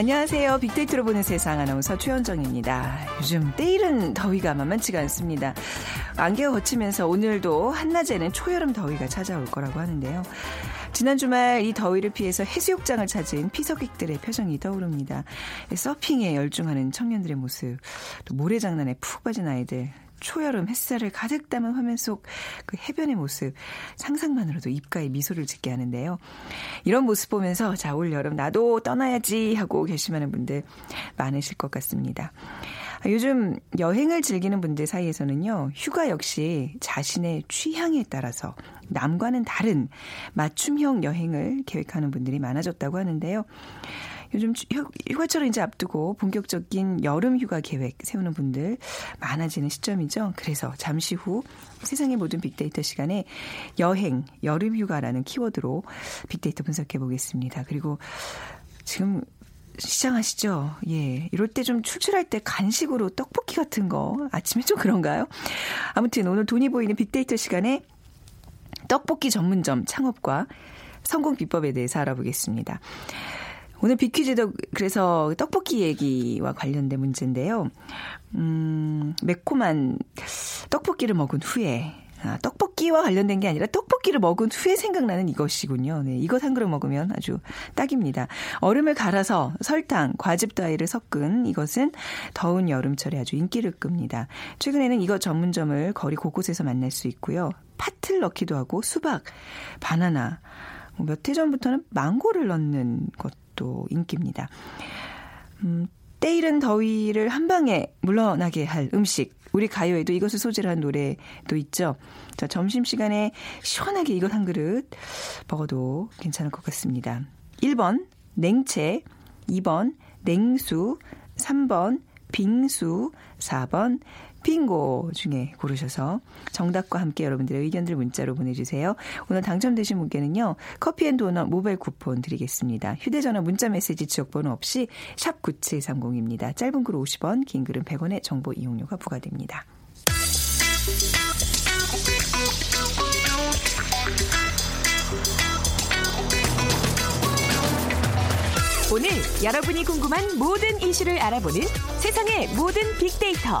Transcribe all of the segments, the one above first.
안녕하세요. 빅데이터로 보는 세상 아나운서 최현정입니다. 요즘 때이른 더위가 만만치가 않습니다. 안개가 걷히면서 오늘도 한낮에는 초여름 더위가 찾아올 거라고 하는데요. 지난 주말 이 더위를 피해서 해수욕장을 찾은 피서객들의 표정이 떠오릅니다. 서핑에 열중하는 청년들의 모습, 또 모래장난에 푹 빠진 아이들, 초여름 햇살을 가득 담은 화면 속 그 해변의 모습 상상만으로도 입가에 미소를 짓게 하는데요. 이런 모습 보면서 자, 올 여름 나도 떠나야지 하고 결심하는 분들 많으실 것 같습니다. 요즘 여행을 즐기는 분들 사이에서는요, 휴가 역시 자신의 취향에 따라서 남과는 다른 맞춤형 여행을 계획하는 분들이 많아졌다고 하는데요. 요즘 휴가철을 이제 앞두고 본격적인 여름 휴가 계획 세우는 분들 많아지는 시점이죠. 그래서 잠시 후 세상의 모든 빅데이터 시간에 여행, 여름 휴가라는 키워드로 빅데이터 분석해 보겠습니다. 그리고 지금 시장하시죠? 예. 이럴 때 좀 출출할 때 간식으로 떡볶이 같은 거 아침에 좀 그런가요? 아무튼 오늘 돈이 보이는 빅데이터 시간에 떡볶이 전문점 창업과 성공 비법에 대해서 알아보겠습니다. 오늘 비퀴즈도 그래서 떡볶이 얘기와 관련된 문제인데요. 음, 매콤한 떡볶이를 먹은 후에 아, 떡볶이와 관련된 게 아니라 떡볶이를 먹은 후에 생각나는 이것이군요. 네, 이것 한 그릇 먹으면 아주 딱입니다. 얼음을 갈아서 설탕, 과즙 따위를 섞은 이것은 더운 여름철에 아주 인기를 끕니다. 최근에는 이것 전문점을 거리 곳곳에서 만날 수 있고요. 팥을 넣기도 하고 수박, 바나나, 뭐 몇해 전부터는 망고를 넣는 것 또 인기입니다. 음, 때이른 더위를 한 방에 물러나게 할 음식. 우리 가요에도 이것을 소재로 한 노래도 있죠. 자, 점심시간에 시원하게 이것 한 그릇 먹어도 괜찮을 것 같습니다. 1번, 냉채. 2번, 냉수. 3번, 빙수. 4번, 빙고 중에 고르셔서 정답과 함께 여러분들의 의견들 문자로 보내주세요. 오늘 당첨되신 분께는요. 커피앤도넛 모바일 쿠폰 드리겠습니다. 휴대전화 문자메시지 지역번호 없이 샵 9730입니다. 짧은 글 50원 긴 글은 100원의 정보 이용료가 부과됩니다. 오늘 여러분이 궁금한 모든 이슈를 알아보는 세상의 모든 빅데이터.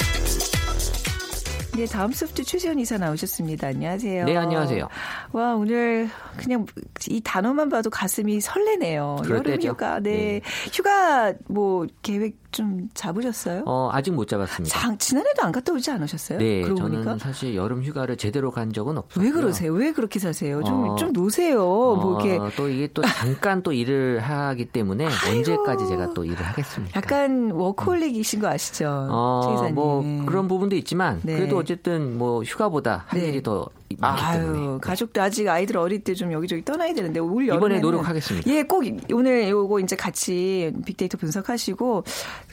네, 다음 소프트 최재원 이사 나오셨습니다. 안녕하세요. 네, 안녕하세요. 와, 오늘 그냥 이 단어만 봐도 가슴이 설레네요. 여름 휴가. 네. 네. 휴가 뭐 계획 좀 잡으셨어요? 어, 아직 못 잡았습니다. 장, 지난해도 안 갔다 오지 않으셨어요? 네, 저는 보니까? 사실 여름 휴가를 제대로 간 적은 없어요. 왜 그러세요? 왜 그렇게 사세요? 좀, 어, 좀 노세요. 어, 뭐 이렇게. 또 이게 또 잠깐 또 일을 하기 때문에 언제까지 제가 또 일을 하겠습니까? 약간 워크홀릭이신 거 아시죠? 어, 뭐 그런 부분도 있지만 네. 그래도 어쨌든 뭐 휴가보다 할 네. 일이 더 아유, 가족도 아직 아이들 어릴 때 좀 여기저기 떠나야 되는데 올 여름에 이번에 노력하겠습니다. 예, 꼭 오늘 요거 이제 같이 빅데이터 분석하시고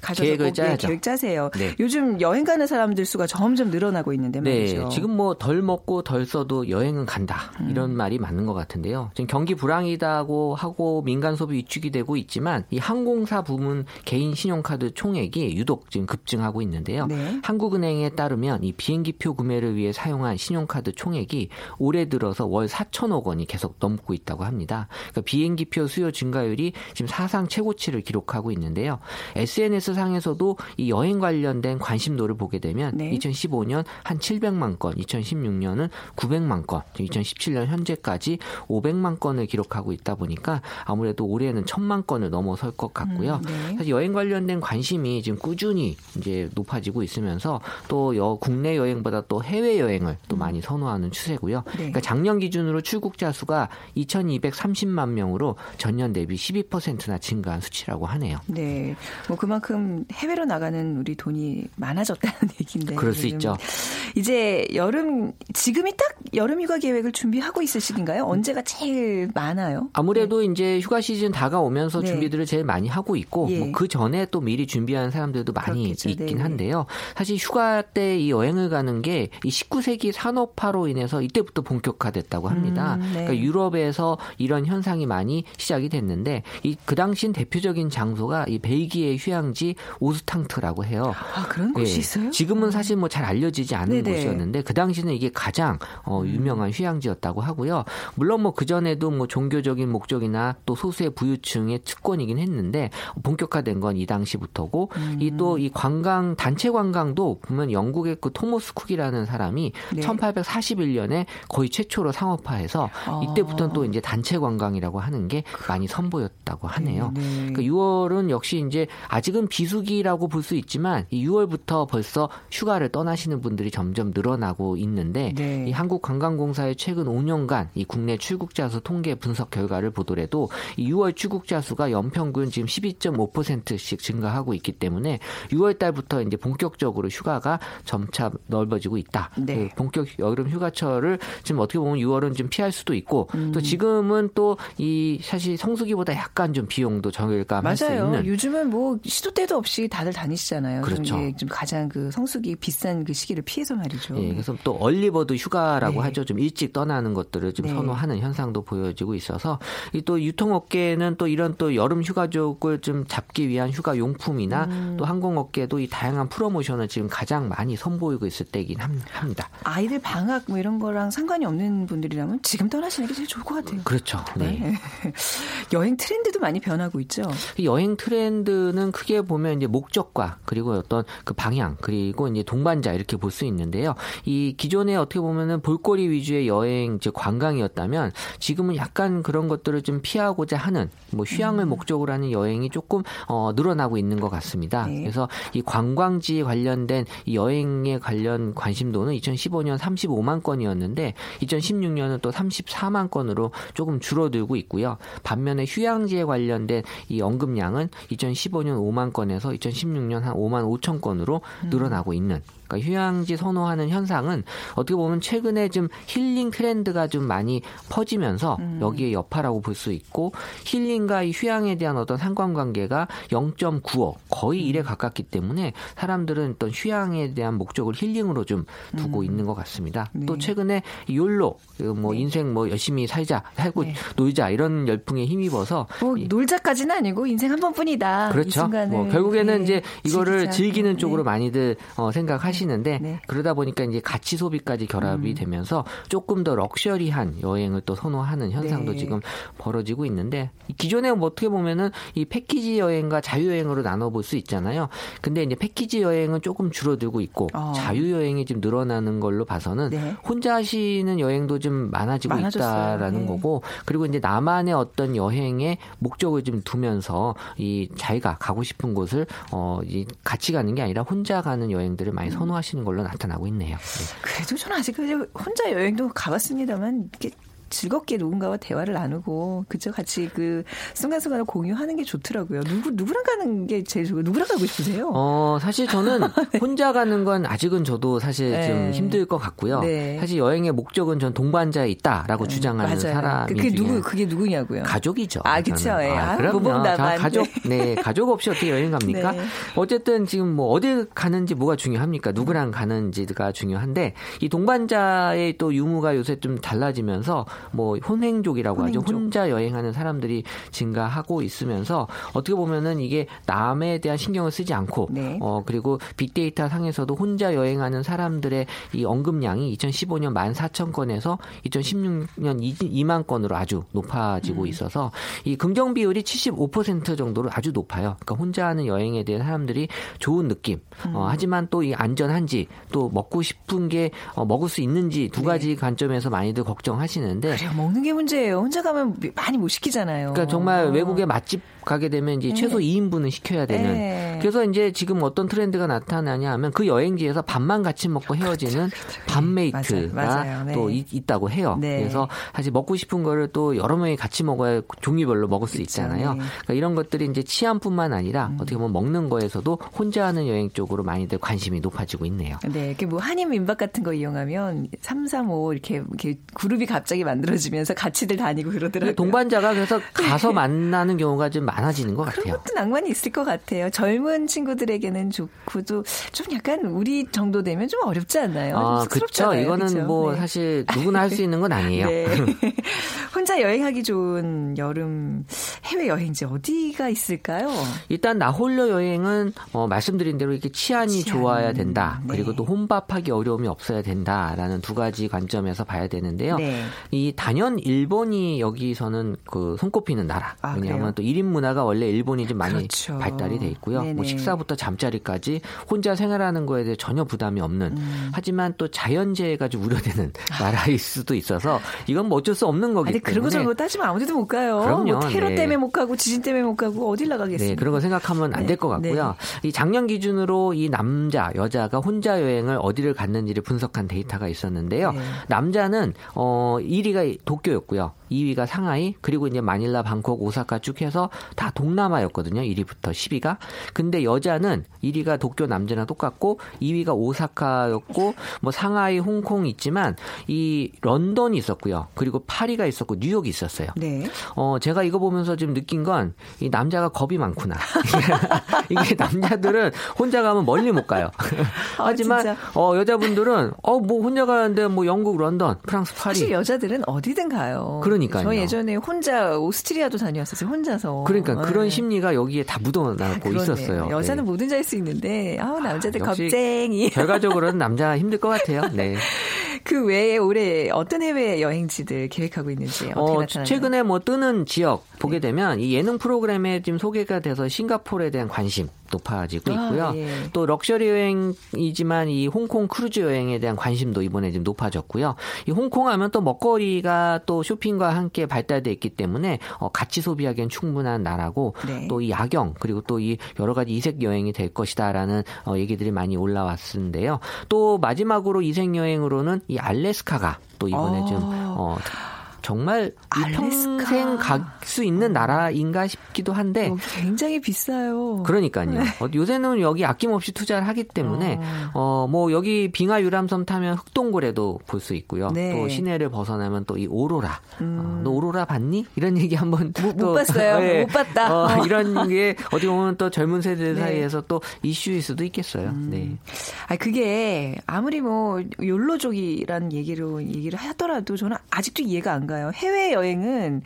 가셔서 계획을 꼭, 예, 계획 짜세요. 네. 요즘 여행 가는 사람들 수가 점점 늘어나고 있는데 네, 말이죠. 네, 지금 뭐 덜 먹고 덜 써도 여행은 간다 이런 음. 말이 맞는 것 같은데요. 지금 경기 불황이다고 하고 민간 소비 위축이 되고 있지만 이 항공사 부문 개인 신용카드 총액이 유독 지금 급증하고 있는데요. 네. 한국은행에 따르면 이 비행기표 구매를 위해 사용한 신용카드 총액 금액이 올해 들어서 월 4천억 원이 계속 넘고 있다고 합니다. 그러니까 비행기표 수요 증가율이 지금 사상 최고치를 기록하고 있는데요. SNS 상에서도 이 여행 관련된 관심도를 보게 되면 네. 2015년 한 700만 건, 2016년은 900만 건, 2017년 현재까지 500만 건을 기록하고 있다 보니까 아무래도 올해는 1000만 건을 넘어설 것 같고요. 음, 네. 사실 여행 관련된 관심이 지금 꾸준히 이제 높아지고 있으면서 또 여, 국내 여행보다 또 해외 여행을 또 음. 많이 선호하는 추세고요. 네. 그러니까 작년 기준으로 출국자 수가 2,230만 명으로 전년 대비 12%나 증가한 수치라고 하네요. 네. 뭐 그만큼 해외로 나가는 우리 돈이 많아졌다는 얘기인데. 그럴 수 있죠. 이제 여름 지금이 딱 여름 휴가 계획을 준비하고 있을 시기인가요? 언제가 제일 많아요? 아무래도 네. 이제 휴가 시즌 다가오면서 네. 준비들을 제일 많이 하고 있고 예. 뭐그 전에 또 미리 준비하는 사람들도 많이 그렇겠죠. 있긴 네. 한데요. 사실 휴가 때 이 여행을 가는 게 이 19세기 산업화로 인해 유 럽에서 이때부터 본격화됐다고 합니다. 음, 네. 그러니까 유럽에서 이런 현상이 많이 시작이 됐는데 이 그 당시엔 대표적인 장소가 이 벨기에 휴양지 오스탕트라고 해요. 아 그런 곳이 예. 있어요? 지금은 사실 뭐 잘 알려지지 않은 네네. 곳이었는데 그 당시는 이게 가장 어, 음. 유명한 휴양지였다고 하고요. 물론 뭐 그 전에도 뭐 종교적인 목적이나 또 소수의 부유층의 특권이긴 했는데 본격화된 건 이 당시부터고 음. 이또 이 관광 단체 관광도 보면 영국의 그 토머스 쿡이라는 사람이 네. 1841년 에 거의 최초로 상업화해서 아. 이때부터는 또 이제 단체 관광이라고 하는 게 많이 선보였다고 하네요. 네, 네. 그러니까 6월은 역시 이제 아직은 비수기라고 볼 수 있지만 이 6월부터 벌써 휴가를 떠나시는 분들이 점점 늘어나고 있는데 네. 이 한국관광공사의 최근 5년간 이 국내 출국자 수 통계 분석 결과를 보더라도 이 6월 출국자 수가 연평균 지금 12.5%씩 증가하고 있기 때문에 6월 달부터 이제 본격적으로 휴가가 점차 넓어지고 있다. 네. 그 본격 여름 휴가철 을 지금 어떻게 보면 6월은 좀 피할 수도 있고 음. 또 지금은 또 이 사실 성수기보다 약간 좀 비용도 저렴감할 수 있는 요즘은 뭐 시도 때도 없이 다들 다니시잖아요. 그렇죠. 좀, 좀 가장 그 성수기 비싼 그 시기를 피해서 말이죠. 예, 그래서 또 얼리버드 휴가라고 네. 하죠. 좀 일찍 떠나는 것들을 좀 네. 선호하는 현상도 보여지고 있어서 이또 유통업계는 또 이런 또 여름 휴가족을 좀 잡기 위한 휴가 용품이나 음. 또 항공업계도 이 다양한 프로모션을 지금 가장 많이 선보이고 있을 때이긴 합니다. 아이들 방학 뭐 이런 거랑 상관이 없는 분들이라면 지금 떠나시는 게 제일 좋을 것 같아요. 그렇죠. 네. 네. 여행 트렌드도 많이 변하고 있죠. 여행 트렌드는 크게 보면 이제 목적과 그리고 어떤 그 방향 그리고 이제 동반자 이렇게 볼 수 있는데요. 이 기존에 어떻게 보면은 볼거리 위주의 여행 즉 관광이었다면 지금은 약간 그런 것들을 좀 피하고자 하는 뭐 휴양을 음. 목적으로 하는 여행이 조금 어, 늘어나고 있는 것 같습니다. 네. 그래서 이 관광지 관련된 이 여행에 관련 관심도는 2015년 35만 건 이었는데 2016년은 또 34만 건으로 조금 줄어들고 있고요. 반면에 휴양지에 관련된 이 언급량은 2015년 5만 건에서 2016년 한 5만 5천 건으로 음. 늘어나고 있는 그러니까 휴양지 선호하는 현상은 어떻게 보면 최근에 좀 힐링 트렌드가 좀 많이 퍼지면서 음. 여기에 여파라고 볼 수 있고 힐링과 이 휴양에 대한 어떤 상관관계가 0.95 거의 1에 음. 가깝기 때문에 사람들은 어떤 휴양에 대한 목적을 힐링으로 좀 두고 음. 있는 것 같습니다. 네. 또 최근에 욜로 뭐 네. 인생 뭐 열심히 살자 살고 네. 놀자 이런 열풍에 힘입어서 뭐 놀자까지는 아니고 인생 한 번뿐이다. 그렇죠. 뭐 결국에는 네. 이제 이거를 즐기는 쪽으로 네. 많이들 어, 생각하시. 하시는데 네. 그러다 보니까 이제 가치 소비까지 결합이 음. 되면서 조금 더 럭셔리한 여행을 또 선호하는 현상도 네. 지금 벌어지고 있는데 기존에 뭐 어떻게 보면은 이 패키지 여행과 자유 여행으로 나눠 볼 수 있잖아요. 근데 이제 패키지 여행은 조금 줄어들고 있고 어. 자유 여행이 좀 늘어나는 걸로 봐서는 네. 혼자 하시는 여행도 좀 많아지고 많아졌어요. 있다라는 네. 거고 그리고 이제 나만의 어떤 여행의 목적을 좀 두면서 이 자기가 가고 싶은 곳을 어 같이 가는 게 아니라 혼자 가는 여행들을 많이 선 선호하시는 걸로 나타나고 있네요. 네. 그래도 저는 아직 혼자 여행도 가봤습니다만 이게 즐겁게 누군가와 대화를 나누고 그저 같이 그 순간순간을 공유하는 게 좋더라고요. 누구 누구랑 가는 게 제일 좋고 누구랑 가고 싶으세요? 어 사실 저는 네. 혼자 가는 건 아직은 저도 사실 네. 좀 힘들 것 같고요. 네. 사실 여행의 목적은 전 동반자에 있다라고 네. 주장하는 맞아요. 사람이 그게 누구 그게 누구냐고요? 가족이죠. 아 그렇죠. 예. 아, 그럼요. 가족 네 가족 없이 어떻게 여행 갑니까? 네. 어쨌든 지금 뭐 어디 가는지 뭐가 중요합니까? 누구랑 가는지가 중요한데 이 동반자의 또 유무가 요새 좀 달라지면서 뭐 혼행족이라고 혼행족. 하죠. 혼자 여행하는 사람들이 증가하고 있으면서 어떻게 보면은 이게 남에 대한 신경을 쓰지 않고 네. 어 그리고 빅데이터 상에서도 혼자 여행하는 사람들의 이 언급량이 2015년 14,000건에서 2016년 2만 건으로 아주 높아지고 음. 있어서 이 긍정 비율이 75% 정도로 아주 높아요. 그러니까 혼자 하는 여행에 대한 사람들이 좋은 느낌. 음. 어, 하지만 또 이 안전한지 또 먹고 싶은 게 어, 먹을 수 있는지 두 네. 가지 네. 관점에서 많이들 걱정하시는데 있는데. 그래요. 먹는 게 문제예요. 혼자 가면 많이 못 시키잖아요. 그러니까 정말 어. 외국의 맛집 가게 되면 이제 네. 최소 2인분은 시켜야 되는. 네. 그래서 이제 지금 어떤 트렌드가 나타나냐 하면 그 여행지에서 밥만 같이 먹고 헤어지는 그렇죠, 밥메이트가 맞아요. 네. 또 있, 다고 해요. 네. 그래서 사실 먹고 싶은 거를 또 여러 명이 같이 먹어야 종류별로 먹을 수 그렇죠. 있잖아요. 네. 그러니까 이런 것들이 이제 취향뿐만 아니라 음. 어떻게 보면 먹는 거에서도 혼자 하는 여행 쪽으로 많이들 관심이 높아지고 있네요. 네. 이렇게 뭐 한인 민박 같은 거 이용하면 3, 3, 5 이렇게, 이렇게 그룹이 갑자기 만들어지면서 같이들 다니고 그러더라고요. 동반자가 그래서 가서 만나는 경우가 좀 많 많아지는 것 같아요. 그런 것도 낭만이 있을 것 같아요. 젊은 친구들에게는 좋고 도 좀 약간 우리 정도 되면 좀 어렵지 않나요? 아, 그렇죠. 이거는 그쵸? 뭐 네. 사실 누구나 할 수 있는 건 아니에요. 네. 혼자 여행하기 좋은 여름 해외 여행지 어디가 있을까요? 일단 나 홀로 여행은 어, 말씀드린 대로 이렇게 치안이 치안. 좋아야 된다. 네. 그리고 또 혼밥하기 어려움이 없어야 된다라는 두 가지 관점에서 봐야 되는데요. 네. 이 단연 일본이 여기서는 그 손꼽히는 나라. 아, 왜냐하면 그래요? 또 1인 문화 가 원래 일본이 좀 많이 그렇죠. 발달이 돼 있고요. 네네. 뭐 식사부터 잠자리까지 혼자 생활하는 거에 대해 전혀 부담이 없는. 음. 하지만 또 자연재해가 좀 우려되는 나라일 수도 있어서 이건 뭐 어쩔 수 없는 거기 아니 때문에. 그런 거 저런 거 따지면 아무데도 못 가요. 그럼요. 뭐 테러 네. 때문에 못 가고 지진 때문에 못 가고 어딜 나가겠습니까? 네, 그런 거 생각하면 안 네, 될것 같고요. 이 작년 기준으로 이 남자, 여자가 혼자 여행을 어디를 갔는지를 분석한 데이터가 있었는데요. 네. 남자는 어 1위가 도쿄였고요. 2위가 상하이, 그리고 이제 마닐라, 방콕, 오사카 쭉 해서 다 동남아였거든요. 1위부터 10위가. 근데 여자는 1위가 도쿄 남자랑 똑같고 2위가 오사카였고 뭐 상하이, 홍콩 있지만 이 런던이 있었고요. 그리고 파리가 있었고 뉴욕이 있었어요. 네. 어, 제가 이거 보면서 좀 느낀 건, 이 남자가 겁이 많구나. 이게 남자들은 혼자 가면 멀리 못 가요. 하지만, 진짜. 어, 여자분들은, 어, 뭐 혼자 가는데 뭐 영국, 런던, 프랑스, 파리. 사실 여자들은 어디든 가요. 그러니까요. 저 예전에 혼자 오스트리아도 다녔었어요. 혼자서. 그 러니까 네. 그런 심리가 여기에 다 묻어나고 아. 있었어요. 여자는 네. 뭐든 할 수 있는데, 아 남자들 역시 겁쟁이. 결과적으로는 남자 힘들 것 같아요. 네. 그 외에 올해 어떤 해외 여행지들 계획하고 있는지 어? 최근에 뭐 뜨는 지역 보게 되면 이 예능 프로그램에 지금 소개가 돼서 싱가포르에 대한 관심 높아지고 아, 있고요. 예. 또 럭셔리 여행이지만 이 홍콩 크루즈 여행에 대한 관심도 이번에 좀 높아졌고요. 이 홍콩 하면 또 먹거리가 또 쇼핑과 함께 발달돼 있기 때문에 어, 같이 소비하기엔 충분한 나라고 네. 또이 야경 그리고 또 이 여러 가지 이색 여행이 될 것이다라는 어, 얘기들이 많이 올라왔는데요. 또 마지막으로 이색 여행으로는 이 알래스카가 또 이번에 어. 좀 어, 정말. 평생 갈 수 있는 나라인가 싶기도 한데 여기 굉장히 비싸요. 그러니까요. 어, 요새는 여기 아낌없이 투자를 하기 때문에 어뭐 여기 빙하 유람선 타면 흑동고래도 볼 수 있고요. 네. 또 시내를 벗어나면 또 이 오로라. 음. 어, 너 오로라 봤니? 이런 얘기 한번 못, 또 못 봤어요. 예. 못 봤다. 어, 어. 이런 게 어디 보면 또 젊은 세대 네. 사이에서 또 이슈일 수도 있겠어요. 음. 네. 아 그게 아무리 뭐 욜로족이라는 얘기로 얘기를 하더라도 저는 아직도 이해가 안 가요. 해외 여행은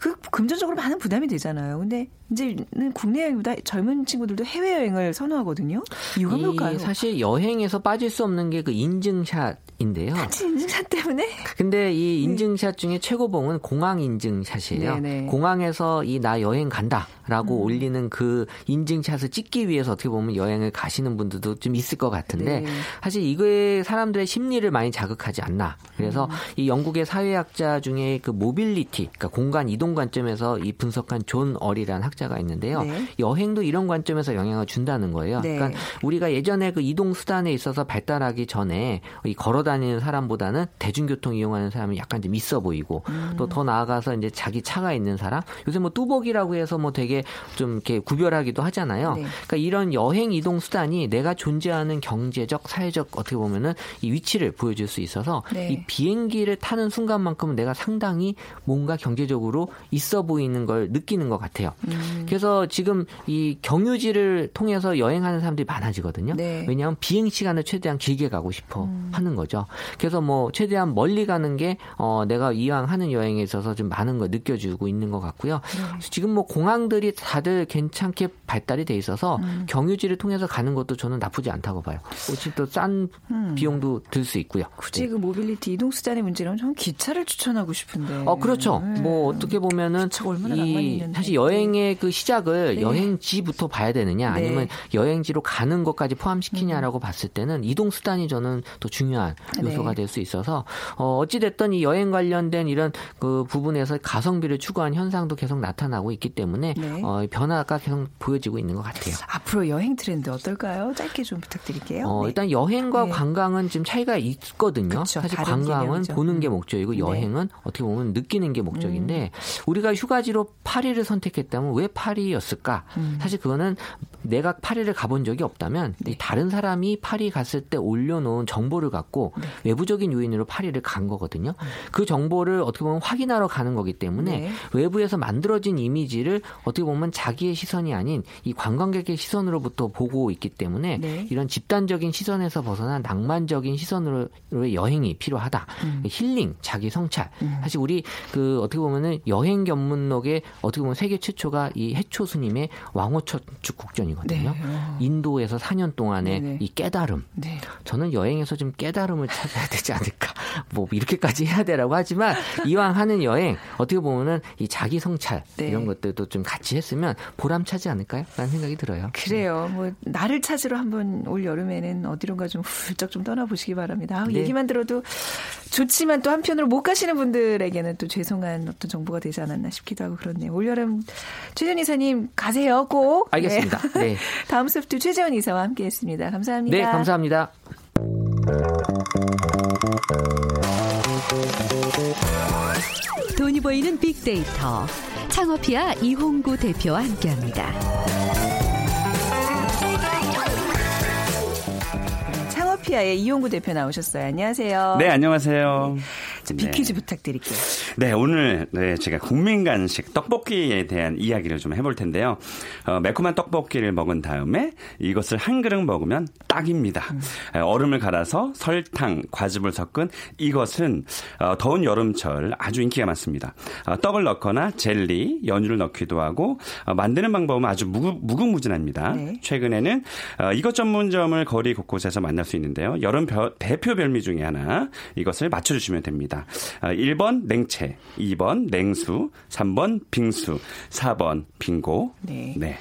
그 금전적으로 많은 부담이 되잖아요. 근데 이제는 국내 여행보다 젊은 친구들도 해외 여행을 선호하거든요. 이유가 이 뭘까요? 사실 여행에서 빠질 수 없는 게 그 인증샷인데요. 단지 인증샷 때문에 근데 이 인증샷 중에 최고봉은 공항 인증샷이에요. 네네. 음. 공항에서 이 나 여행 간다라고 올리는 그 인증샷을 찍기 위해서 어떻게 보면 여행을 가시는 분들도 좀 있을 것 같은데 네. 사실 이거에 사람들의 심리를 많이 자극하지 않나. 그래서 음. 이 영국의 사회학자 중에 그 모빌리티, 그러니까 공간 이동 관점에서 이 분석한 존 어리라는 학자가 있는데요. 네. 여행도 이런 관점에서 영향을 준다는 거예요. 네. 그러니까 우리가 예전에 그 이동 수단에 있어서 발달하기 전에 이 걸어 다니는 사람보다는 대중교통 이용하는 사람이 약간 좀 있어 보이고 음. 또더 나아가서 이제 자기 차가 있는 사람 요새 뭐 뚜벅이라고 해서 뭐 되게 좀 이렇게 구별하기도 하잖아요. 네. 그러니까 이런 여행 이동 수단이 내가 존재하는 경제적 사회적 어떻게 보면은 이 위치를 보여줄 수 있어서 네. 이 비행기를 타는 순간만큼은 내가 상당히 뭔가 경제적으로 있어 보이는 걸 느끼는 것 같아요. 음. 그래서 지금 이 경유지를 통해서 여행하는 사람들이 많아지거든요. 네. 왜냐하면 비행 시간을 최대한 길게 가고 싶어 하는 거죠. 그래서 뭐 최대한 멀리 가는 게 어, 내가 이왕 하는 여행에 있어서 좀 많은 걸 느껴주고 있는 것 같고요. 지금 뭐 공항들이 다들 괜찮게 발달이 돼 있어서 경유지를 통해서 가는 것도 저는 나쁘지 않다고 봐요. 또 싼 비용도 들 수 있고요. 굳이 네. 그 모빌리티 이동 수단의 문제라면 저는 기차를 추천하고 싶은데. 어 그렇죠. 네. 뭐 어떻게 보면은 기차가 얼마나 낭만이 이. 사실 여행의 그 시작을 네. 여행지부터 봐야 되느냐 네. 음. 아니면 여행지로 가는 것까지 포함시키냐라고 봤을 때는 이동 수단이 저는 또 중요한 요소가 네. 될수 있어서 어 어찌 됐든 이 여행 관련된 이런 그 부분에서 가성비를 추구한 현상도 계속 나타나고 있기 때문에 네. 어 변화가 계속 보여지고 있는 것 같아요. 앞으로 여행 트렌드 어떨까요? 짧게 좀 부탁드릴게요. 어, 네. 일단 여행과 네. 관광은 좀 차이가 있거든요. 그렇죠. 사실 관광은 개념이죠. 보는 게 음. 목적이고 네. 여행은 어떻게 보면 느끼는 게 목적인데 우리가 휴가지로 파리를 선택했다면 왜왜 파리였을까? 음. 사실 그거는 내가 파리를 가본 적이 없다면 네. 다른 사람이 파리 갔을 때 올려놓은 정보를 갖고 네. 외부적인 요인으로 파리를 간 거거든요. 음. 그 정보를 어떻게 보면 확인하러 가는 거기 때문에 네. 외부에서 만들어진 이미지를 어떻게 보면 자기의 시선이 아닌 이 관광객의 시선으로부터 보고 있기 때문에 네. 이런 집단적인 시선에서 벗어난 낭만적인 시선으로의 여행이 필요하다. 음. 힐링, 자기 성찰. 음. 사실 우리 그 어떻게 보면은 여행 견문록에 어떻게 보면 세계 최초가 이 해초 스님의 왕호천축 국전이거든요. 네. 어. 인도에서 4년 동안의 네네. 이 깨달음. 네. 저는 여행에서 좀 깨달음을 찾아야 되지 않을까. 뭐 이렇게까지 해야 되라고 하지만 이왕 하는 여행 어떻게 보면은 이 자기 성찰 네. 이런 것들도 좀 같이 했으면 보람차지 않을까요? 라는 생각이 들어요. 그래요. 뭐 나를 찾으러 한번 올 여름에는 어디론가 좀 훌쩍 좀 떠나보시기 바랍니다. 네. 얘기만 들어도 좋지만 또 한편으로 못 가시는 분들에게는 또 죄송한 어떤 정보가 되지 않았나 싶기도 하고 그렇네요. 올 여름 최재원 이사님 가세요 꼭. 알겠습니다. 네. 네. 다음 소프트 최재원 이사와 함께했습니다. 감사합니다. 네, 감사합니다. 돈이 보이는 빅데이터 창업피아 이홍구 대표와 함께합니다. 창업피아의 이용구 대표 나오셨어요. 안녕하세요. 네, 안녕하세요. 자, 비퀴즈 네. 부탁드릴게요. 네, 오늘 네, 제가 국민 간식 떡볶이에 대한 이야기를 좀 해볼 텐데요. 어, 매콤한 떡볶이를 먹은 다음에 이것을 한 그릇 먹으면 딱입니다. 음. 얼음을 갈아서 설탕, 과즙을 섞은 이것은 어, 더운 여름철 아주 인기가 많습니다. 어, 떡을 넣거나 젤리, 연유를 넣기도 하고 어, 만드는 방법은 아주 무궁, 무궁 무진합니다. 네. 최근에는 어, 이것 전문점을 거리 곳곳에서 만날 수 있는데요. 여름 별, 대표 별미 중에 하나 이것을 맞춰주시면 됩니다. 있습니다. 1번 아, 냉채, 2번 냉수, 3번 빙수, 4번 빙고. 네. 네.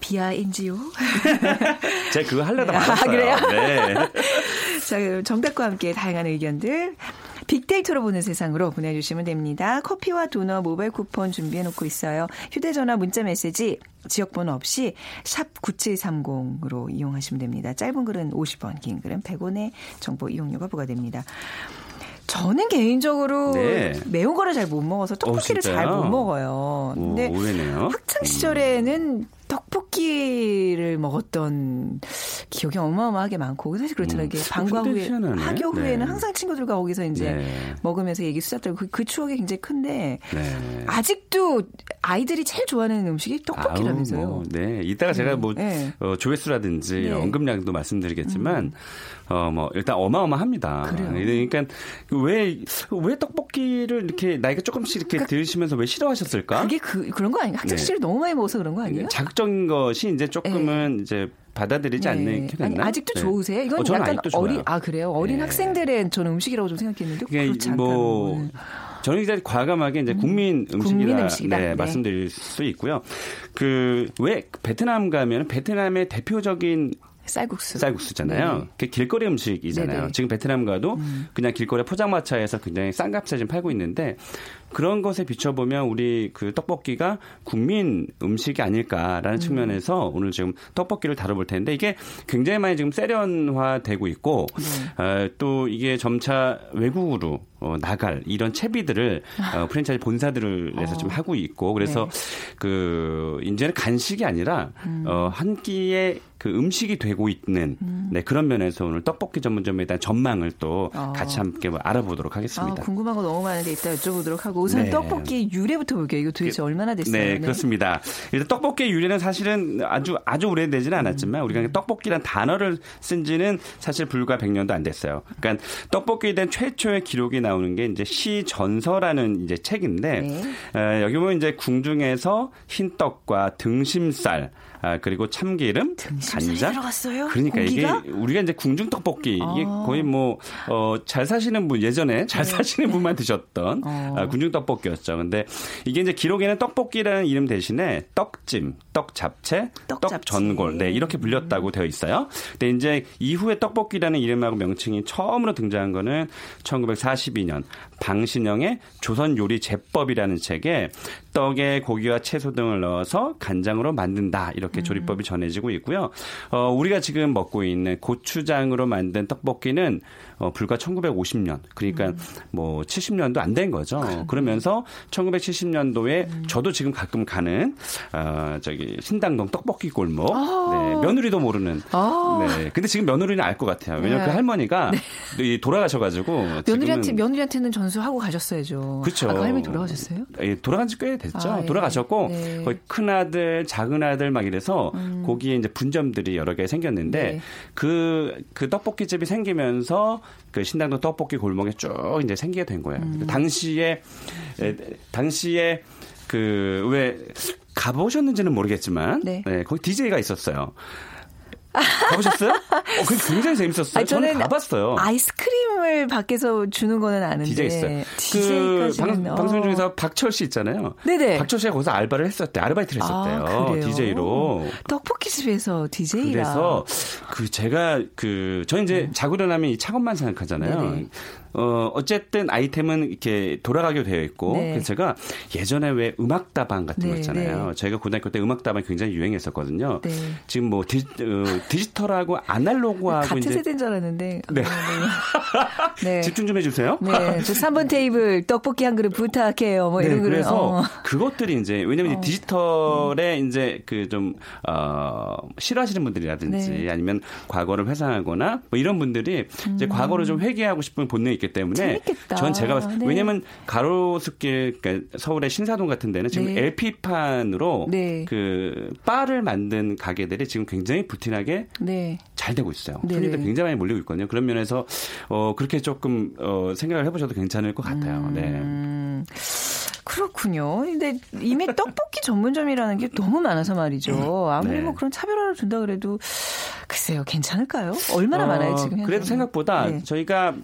비아인지요? 제가 그거 하려다 말았어요. 아, 그래요? 네. 자, 정답과 함께 다양한 의견들 빅데이터로 보는 세상으로 보내주시면 됩니다. 커피와 도넛 모바일 쿠폰 준비해놓고 있어요. 휴대전화 문자 메시지 지역번호 없이 샵 9730으로 이용하시면 됩니다. 짧은 글은 50원, 긴 글은 100원의 정보 이용료가 부과됩니다. 저는 개인적으로 네. 매운 거를 잘 못 먹어서 떡볶이를 어, 잘못 먹어요. 근데 오, 학창 시절에는 음. 떡볶이를 먹었던 기억이 어마어마하게 많고 사실 그렇잖아요. 음, 방과 후에 학교 후에는 네. 항상 친구들과 거기서 이제 네. 먹으면서 얘기 수다 떨고 그, 그 추억이 굉장히 큰데 네. 아직도 아이들이 제일 좋아하는 음식이 떡볶이라면서요. 아우, 뭐, 네, 이따가 제가 음, 뭐 네. 어, 조회수라든지 네. 언급량도 말씀드리겠지만 음. 어 뭐 일단 어마어마합니다. 그래요. 그러니까 왜왜 왜 떡볶이를 이렇게 나이가 조금씩 이렇게 그러니까, 들으시면서 왜 싫어하셨을까? 그게 그 그런 거 아닌가? 학창 시절에 너무 많이 먹어서 그런 거 아니에요? 자극적인 것이 이제 조금은 네. 이제 받아들이지 네. 않는 게 됐나? 아니, 아직도 네. 좋으세요? 이건 어, 약간 어린 아 그래요? 어린 네. 학생들의 저는 음식이라고 좀 생각했는데 그렇지 않다. 뭐 저는 이제 과감하게 이제 국민 음식이다, 국민. 네, 네. 말씀드릴 수 있고요. 그 왜 베트남 가면 베트남의 대표적인 쌀국수. 쌀국수잖아요. 네. 그 길거리 음식이잖아요. 네네. 지금 베트남 가도 음. 그냥 길거리 포장마차에서 굉장히 싼 값에 지금 팔고 있는데 그런 것에 비춰보면 우리 그 떡볶이가 국민 음식이 아닐까라는 음. 측면에서 오늘 지금 떡볶이를 다뤄볼 텐데 이게 굉장히 많이 지금 세련화되고 있고 네. 어, 또 이게 점차 외국으로 어, 나갈 이런 채비들을 어, 프랜차이즈 본사들을 내서 어. 좀 하고 있고 그래서 네. 그 이제는 간식이 아니라 음. 어, 한 끼의 그 음식이 되고 있는 음. 네, 그런 면에서 오늘 떡볶이 전문점에 대한 전망을 또 어. 같이 함께 뭐 알아보도록 하겠습니다. 아, 궁금한 거 너무 많은데 이따 여쭤보도록 하고 우선 네. 떡볶이 유래부터 볼게요. 이거 도대체 그, 얼마나 됐어요? 네, 네, 그렇습니다. 일단 떡볶이 유래는 사실은 아주 아주 오래되지는 않았지만 음. 우리가 떡볶이란 단어를 쓴 지는 사실 불과 100년도 안 됐어요. 그러니까 떡볶이에 대한 최초의 기록이 나오는 게 이제 시전서라는 이제 책인데 네. 어, 여기 보면 이제 궁중에서 흰떡과 등심살 아, 그리고 참기름, 간장. 들어갔어요? 그러니까 고기가? 이게 우리가 이제 궁중 떡볶이 이게 아. 거의 뭐 어, 잘 사시는 분 예전에 잘 네. 사시는 분만 드셨던 어. 아, 궁중 떡볶이였죠. 근데 이게 이제 기록에는 떡볶이라는 이름 대신에 떡찜, 떡 잡채, 떡, 떡 전골, 네 이렇게 불렸다고 음. 되어 있어요. 근데 이제 이후에 떡볶이라는 이름하고 명칭이 처음으로 등장한 거는 1942년 방신영의 조선 요리 제법이라는 책에 떡에 고기와 채소 등을 넣어서 간장으로 만든다 이렇게 이렇게 조리법이 전해지고 있고요. 어, 우리가 지금 먹고 있는 고추장으로 만든 떡볶이는 어, 불과 1950년 그러니까 음. 뭐 70년도 안 된 거죠. 그러네. 그러면서 1970년도에 음. 저도 지금 가끔 가는 어, 저기 신당동 떡볶이 골목 아. 네, 며느리도 모르는. 아. 네. 근데 지금 며느리는 알 것 같아요. 왜냐면 네. 그 할머니가 네. 돌아가셔가지고 며느리한테 며느리한테는 전수하고 가셨어야죠. 그렇죠. 아까 할머니 돌아가셨어요? 예, 돌아간 지 꽤 됐죠. 아, 예. 돌아가셨고 네. 거의 큰 아들, 작은 아들 막 이래서 음. 거기에 이제 분점들이 여러 개 생겼는데 그그 네. 그 떡볶이 집이 생기면서 그 신당동 떡볶이 골목에 쭉 이제 생기게 된 거예요. 음. 당시에 에, 당시에 그 왜 가보셨는지는 모르겠지만 네. 네 거기 DJ가 있었어요. 가보셨어요? 어, 그 굉장히 재밌었어요. 아니, 저는, 저는 가봤어요. 아이스크림을 밖에서 주는 거는 아는데. DJ 있어요. 그 방, 어. 방송 중에서 박철 씨 있잖아요. 네네. 박철 씨가 거기서 알바를 했었대. 아르바이트를 했었대요. 아, DJ로. 떡볶이집에서 DJ라. 그래서 그 제가 그, 저 이제 음. 자고 일어나면 이 창업만 생각하잖아요. 네네. 어, 어쨌든 아이템은 이렇게 돌아가게 되어 있고 네. 그래서 제가 예전에 왜 음악다방 같은 네, 거 있잖아요. 네. 저희가 고등학교 때 음악다방 굉장히 유행했었거든요. 네. 지금 뭐 디, 어, 디지털하고 아날로그하고 같은 이제 세대인 줄 알았는데. 네. 아, 네. 집중 좀 해주세요. 네. 저 3번 테이블 떡볶이 한 그릇 부탁해요. 뭐 이런 네, 그래서 어. 그것들이 이제 왜냐면 어. 디지털에 음. 이제 그 좀 어, 싫어하시는 분들이라든지 네. 아니면 과거를 회상하거나 뭐 이런 분들이 이제 음. 과거를 좀 회귀하고 싶은 본능이 있기 때문에 재밌겠다. 전 제가 봤을 네. 왜냐면 가로수길 그러니까 서울의 신사동 같은 데는 지금 네. LP판으로 네. 그 바를 만든 가게들이 지금 굉장히 부티나게 네. 잘 되고 있어요. 네. 손님들 굉장히 많이 몰리고 있거든요. 그런 면에서 어 그렇게 조금 어 생각을 해 보셔도 괜찮을 것 같아요. 네. 음. 네. 그렇군요. 근데 이미 떡볶이 전문점이라는 게 너무 많아서 말이죠. 아무리 네. 뭐 그런 차별화를 둔다 그래도 글쎄요, 괜찮을까요? 얼마나 어, 많아요, 지금? 현재? 그래도 생각보다 네. 저희가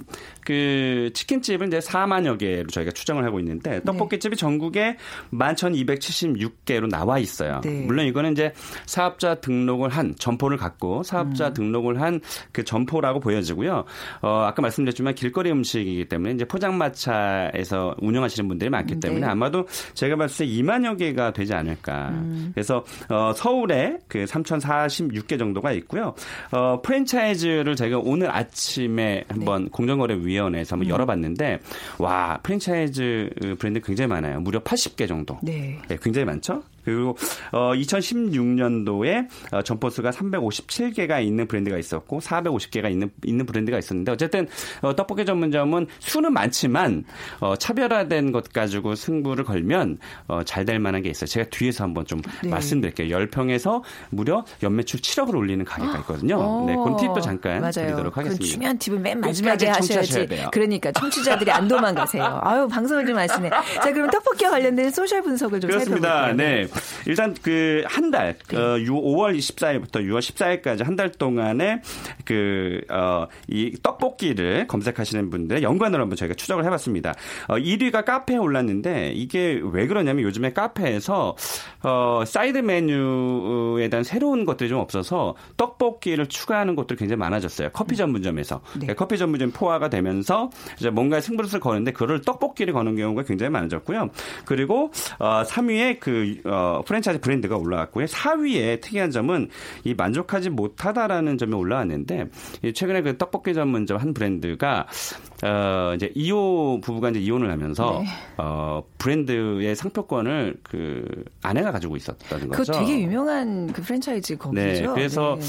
그 치킨집은 이제 4만여 개로 저희가 추정을 하고 있는데 네. 떡볶이집이 전국에 11,276개로 나와 있어요. 네. 물론 이거는 이제 사업자 등록을 한 점포를 갖고 사업자 음. 등록을 한 그 점포라고 보여지고요. 어, 아까 말씀드렸지만 길거리 음식이기 때문에 이제 포장마차에서 운영하시는 분들이 많기 네. 때문에 아마도 제가 봤을 때 2만여 개가 되지 않을까. 음. 그래서 어, 서울에 그 3,046개 정도가 있고요. 어, 프랜차이즈를 제가 오늘 아침에 한번 네. 공정거래위원회에서 한번 음. 열어봤는데 와 프랜차이즈 브랜드 굉장히 많아요. 무려 80개 정도. 네. 네 굉장히 많죠. 그리고 어 2016년도에 어, 점포수가 357개가 있는 브랜드가 있었고 450개가 있는 있는 브랜드가 있었는데 어쨌든 어, 떡볶이 전문점은 수는 많지만 어, 차별화된 것 가지고 승부를 걸면 어, 잘 될 만한 게 있어요. 제가 뒤에서 한번 좀 네. 말씀드릴게요. 10평에서 무려 연매출 7억을 올리는 가게가 있거든요. 어. 네, 그 팁도 잠깐 맞아요. 드리도록 하겠습니다. 중요한 팁은 맨 마지막에 하셔야지. 그러니까 청취자들이 안 도망가세요. 아유, 방송을 좀 하시네. 자, 그럼 떡볶이와 관련된 소셜 분석을 좀 그렇습니다. 살펴볼게요. 네. 일단 그 한 달, 네. 어, 5월 24일부터 6월 14일까지 한 달 동안에 그, 어, 이 떡볶이를 검색하시는 분들 연관으로 한번 저희가 추적을 해봤습니다. 어, 1위가 카페에 올랐는데 이게 왜 그러냐면 요즘에 카페에서 어, 사이드 메뉴에 대한 새로운 것들이 좀 없어서 떡볶이를 추가하는 것들이 굉장히 많아졌어요. 커피 전문점에서. 네. 네 커피 전문점 포화가 되면서 이제 뭔가 승부를 거는데 그걸 떡볶이를 거는 경우가 굉장히 많아졌고요. 그리고 어, 3위에 그 어, 프랜차이즈 브랜드가 올라왔고요. 4위에 특이한 점은 이 만족하지 못하다라는 점이 올라왔는데 최근에 그 떡볶이 전문점 한 브랜드가 어 이제 이호 부부가 이제 이혼을 하면서 네. 어 브랜드의 상표권을 그 아내가 가지고 있었다는 거죠. 그 되게 유명한 그 프랜차이즈 거기죠. 네. 그래서 네.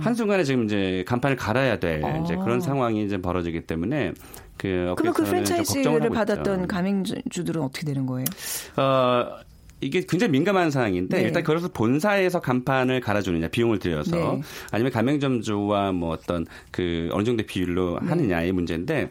한 순간에 지금 이제 간판을 갈아야 될 어. 이제 그런 상황이 이제 벌어지기 때문에 그 그러면 그 프랜차이즈를 받았던 가맹주들은 어떻게 되는 거예요? 어 이게 굉장히 민감한 사항인데 네. 일단 그래서 본사에서 간판을 갈아주느냐 비용을 들여서 네. 아니면 가맹점주와 뭐 어떤 그 어느 정도 비율로 네. 하느냐의 문제인데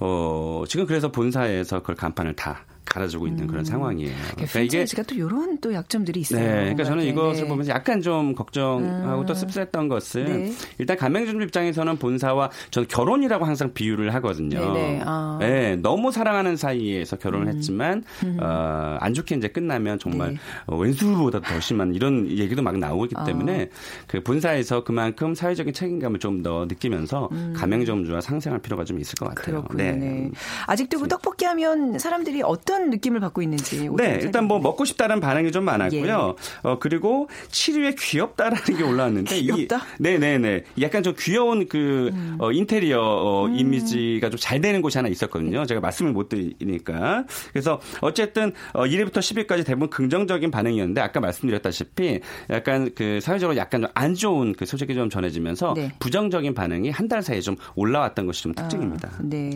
어 지금 그래서 본사에서 그걸 간판을 다 갈아주고 있는 음. 그런 상황이에요. 그러니까 이게 또 이런 또 약점들이 있어요. 네, 그러니까 저는 이것을 네. 보면서 약간 좀 걱정하고 음. 또 씁쓸했던 것은 네. 일단 가맹점 입장에서는 본사와 저는 결혼이라고 항상 비유를 하거든요. 네, 네. 아. 네 너무 사랑하는 사이에서 결혼을 음. 했지만 음. 어, 안 좋게 이제 끝나면 정말 네. 어, 왼수보다 더 심한 이런 얘기도 막 나오기 아. 때문에 그 본사에서 그만큼 사회적인 책임감을 좀 더 느끼면서 음. 가맹점주와 상생할 필요가 좀 있을 것 같아요. 그렇군요. 네. 아직도 그 떡볶이 하면 사람들이 어떤 어떤 느낌을 받고 있는지. 네, 일단 뭐 먹고 싶다는 반응이 좀 많았고요. 예. 어 그리고 치료에 귀엽다라는 게 올라왔는데 귀엽다? 이, 네네네. 약간 좀 귀여운 그 음. 어, 인테리어 어, 음. 이미지가 좀 잘 되는 곳이 하나 있었거든요. 제가 말씀을 못 드리니까. 그래서 어쨌든 어, 1위부터 10위까지 대부분 긍정적인 반응이었는데 아까 말씀드렸다시피 약간 그 사회적으로 약간 좀안 좋은 그 소식이 좀 전해지면서 네. 부정적인 반응이 한 달 사이에 좀 올라왔던 것이 좀 특징입니다. 아, 네.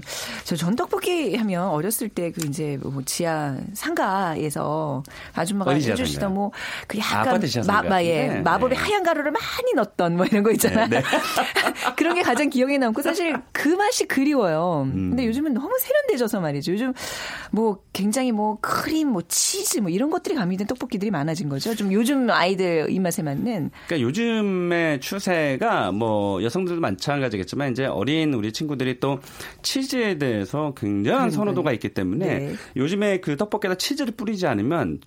저 전떡볶이 하면 어렸을 때 그 이제 뭐 지하 상가에서 아줌마가 해주시던 뭐 그 약간 아, 마, 예, 네. 마법의 네. 하얀 가루를 많이 넣었던 뭐 이런 거 있잖아요. 네, 네. 그런 게 가장 기억에 남고 사실 그 맛이 그리워요. 음. 근데 요즘은 너무 세련돼져서 말이죠. 요즘 뭐 굉장히 뭐 크림, 뭐 치즈 뭐 이런 것들이 가미된 떡볶이들이 많아진 거죠. 좀 요즘 아이들 입맛에 맞는. 그러니까 요즘의 추세가 뭐 여성들도 마찬가지겠지만 이제 어린 우리 친구들이 또 치즈에 대해서 굉장한 선호도가 있기 때문에 네. 요즘에 그 떡볶이에다 치즈를 뿌리지 않으면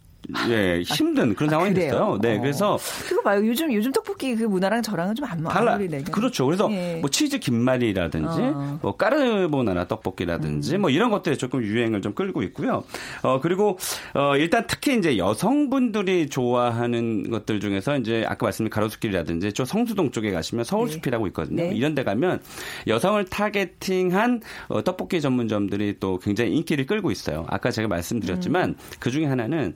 예, 힘든 그런 아, 상황이 그래요? 됐어요. 네, 어. 그래서 그거 봐요. 요즘 요즘 떡볶이 그 문화랑 저랑은 좀 안 맞아. 그렇죠. 그래서 예. 뭐 치즈 김말이라든지 어. 뭐 까르보나라 떡볶이라든지 음. 뭐 이런 것들이 조금 유행을 좀 끌고 있고요. 어 그리고 어 일단 특히 이제 여성분들이 좋아하는 것들 중에서 이제 아까 말씀드린 가로수길이라든지 저 성수동 쪽에 가시면 서울숲이라고 네. 있거든요. 네. 이런 데 가면 여성을 타겟팅한 어, 떡볶이 전문점들이 또 굉장히 인기를 끌고 있어요. 아까 제가 말씀드렸지만 음. 그 중에 하나는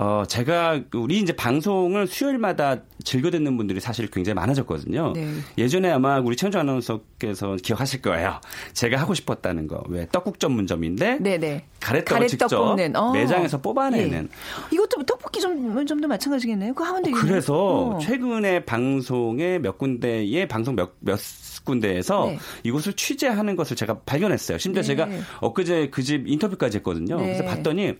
어, 제가 우리 이제 방송을 수요일마다 즐겨 듣는 분들이 사실 굉장히 많아졌거든요. 네. 예전에 아마 우리 최현주 아나운서께서 기억하실 거예요. 제가 하고 싶었다는 거. 왜 떡국 전문점인데 네네. 네. 가래떡을 가래떡 직접 뽑는. 어. 매장에서 뽑아내는. 예. 이것도 떡볶이 전문점도 마찬가지겠네요. 그거 하면 되겠네요. 그래서 어. 최근에 방송에 몇 군데의 방송 몇, 몇 군데에서 네. 이곳을 취재하는 것을 제가 발견했어요. 심지어 네. 제가 엊그제 그 집 인터뷰까지 했거든요. 네. 그래서 봤더니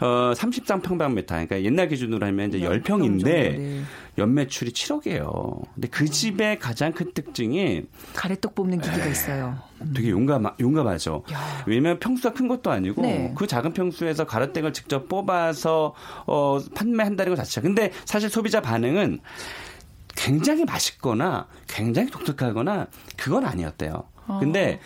어 33평방미터 그러니까 옛날 기준으로 하면 이제 10평인데 연매출이 7억이에요. 근데 그 집의 가장 큰 특징이 가래떡 뽑는 기계가 있어요. 음. 되게 용감 용감하죠. 야. 왜냐면 평수가 큰 것도 아니고 네. 그 작은 평수에서 가래떡을 직접 뽑아서 어 판매한다는 것 자체가. 근데 사실 소비자 반응은 굉장히 맛있거나 굉장히 독특하거나 그건 아니었대요. 근데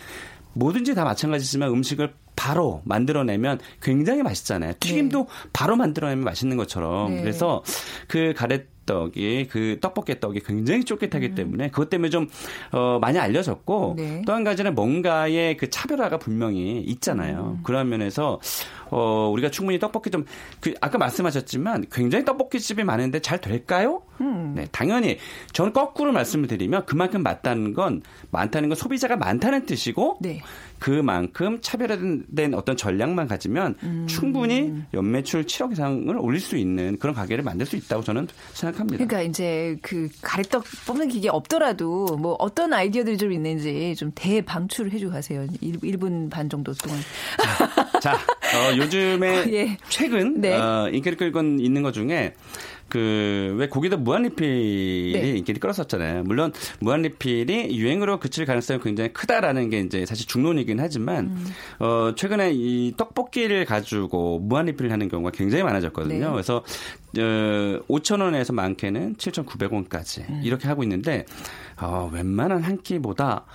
뭐든지 다 마찬가지지만 음식을 바로 만들어내면 굉장히 맛있잖아요. 튀김도 네. 바로 만들어내면 맛있는 것처럼. 네. 그래서 그 가래 떡이 그 떡볶이 떡이 굉장히 쫄깃하기 음. 때문에 그것 때문에 좀 어, 많이 알려졌고 네. 또한 가지는 뭔가의 그 차별화가 분명히 있잖아요. 음. 그런 면에서 어, 우리가 충분히 떡볶이 좀 그 아까 말씀하셨지만 굉장히 떡볶이 집이 많은데 잘 될까요? 음. 네, 당연히 저는 거꾸로 말씀을 드리면 그만큼 맞다는 건 많다는 건 소비자가 많다는 뜻이고 네. 그만큼 차별화된 어떤 전략만 가지면 음. 충분히 연매출 7억 이상을 올릴 수 있는 그런 가게를 만들 수 있다고 저는 생각합니다. 그러니까 이제 그 가래떡 뽑는 기계 없더라도 뭐 어떤 아이디어들이 좀 있는지 좀 대방출을 해주고 가세요. 1, 분반 정도 동안. 자, 자 어, 요즘에 예. 최근 네. 어, 인기를 끌고 있는 것 중에 그 왜 고기도 무한리필이 네. 인기를 끌었었잖아요. 물론 무한리필이 유행으로 그칠 가능성이 굉장히 크다라는 게 이제 사실 중론이긴 하지만 음. 어 최근에 이 떡볶이를 가지고 무한리필을 하는 경우가 굉장히 많아졌거든요. 네. 그래서 어 5천 원에서 많게는 7,900원까지 음. 이렇게 하고 있는데 어 웬만한 한 끼보다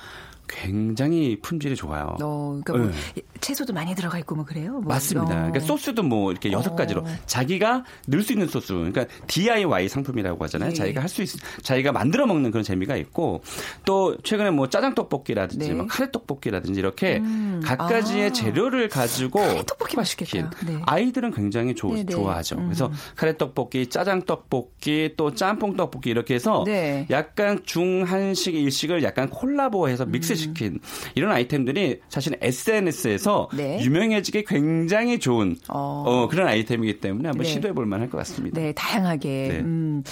굉장히 품질이 좋아요. 어, 그러니까 뭐 네. 채소도 많이 들어가 있고 뭐 그래요? 뭐. 맞습니다. 어. 그러니까 소스도 뭐 이렇게 여섯 어. 가지로 자기가 넣을 수 있는 소스, 그러니까 DIY 상품이라고 하잖아요. 네. 자기가 할 수 있, 자기가 만들어 먹는 그런 재미가 있고 또 최근에 뭐 짜장 떡볶이라든지 네. 뭐 카레 떡볶이라든지 이렇게 음. 각가지의 아. 재료를 가지고 떡볶이 맛있겠다. 네. 아이들은 굉장히 조, 네, 네. 좋아하죠. 음. 그래서 카레 떡볶이, 짜장 떡볶이, 또 짬뽕 떡볶이 이렇게 해서 네. 약간 중한식 일식을 약간 콜라보해서 믹스 흡수시킨 이런 아이템들이 사실 SNS에서 네. 유명해지기 굉장히 좋은 어. 어, 그런 아이템이기 때문에 한번 네. 시도해 볼 만할 것 같습니다. 네, 다양하게. 네. 음,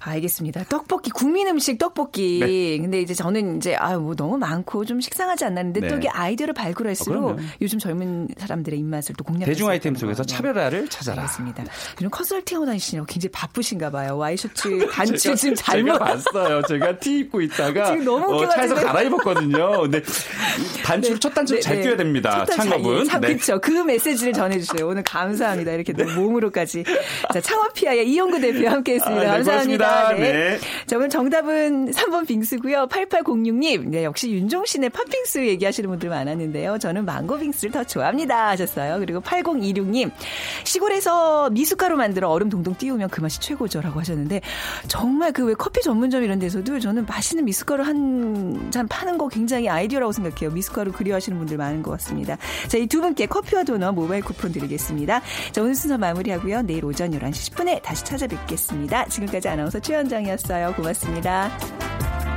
알겠습니다. 떡볶이 국민 음식 떡볶이. 네. 근데 이제 저는 이제 아뭐 너무 많고 좀 식상하지 않았는데 또 네. 이게 아이디어를 발굴할수록 어, 요즘 젊은 사람들의 입맛을 또 공략할 대중 아이템 속에서 차별화를 찾아라. 알겠습니다. 요즘 컨설팅하고 다니시냐고 굉장히 바쁘신가 봐요. 와이셔츠 단추 지금 잘못 제가 봤어요. 제가 티 입고 있다가 지금 너무 어, 차에서 갈아입었거든요. 거죠. 근데 단추를 네. 첫 단추를 네, 잘 네. 끼워야 됩니다. 창업은. 참, 네. 그렇죠. 그 메시지를 전해주세요. 오늘 감사합니다. 이렇게 또 몸으로까지. 자, 창업피아의 이용구 대표 함께했습니다. 아, 네, 감사합니다. 고맙습니다. 네. 자, 오늘 정답은 3번 빙수고요. 8806님, 네, 역시 윤종신의 팥빙수 얘기하시는 분들 많았는데요. 저는 망고 빙수를 더 좋아합니다 하셨어요. 그리고 8026님, 시골에서 미숫가루 만들어 얼음 동동 띄우면 그 맛이 최고죠라고 하셨는데 정말 그 왜 커피 전문점 이런 데서도 저는 맛있는 미숫가루 한 잔 파는 거 굉장히 아이디어라고 생각해요. 미숫가루 그리워하시는 분들 많은 것 같습니다. 자, 이 두 분께 커피와 도넛 모바일 쿠폰 드리겠습니다. 자, 오늘 순서 마무리하고요. 내일 오전 11시 10분에 다시 찾아뵙겠습니다. 지금까지 아나운서 최현정이었어요. 고맙습니다.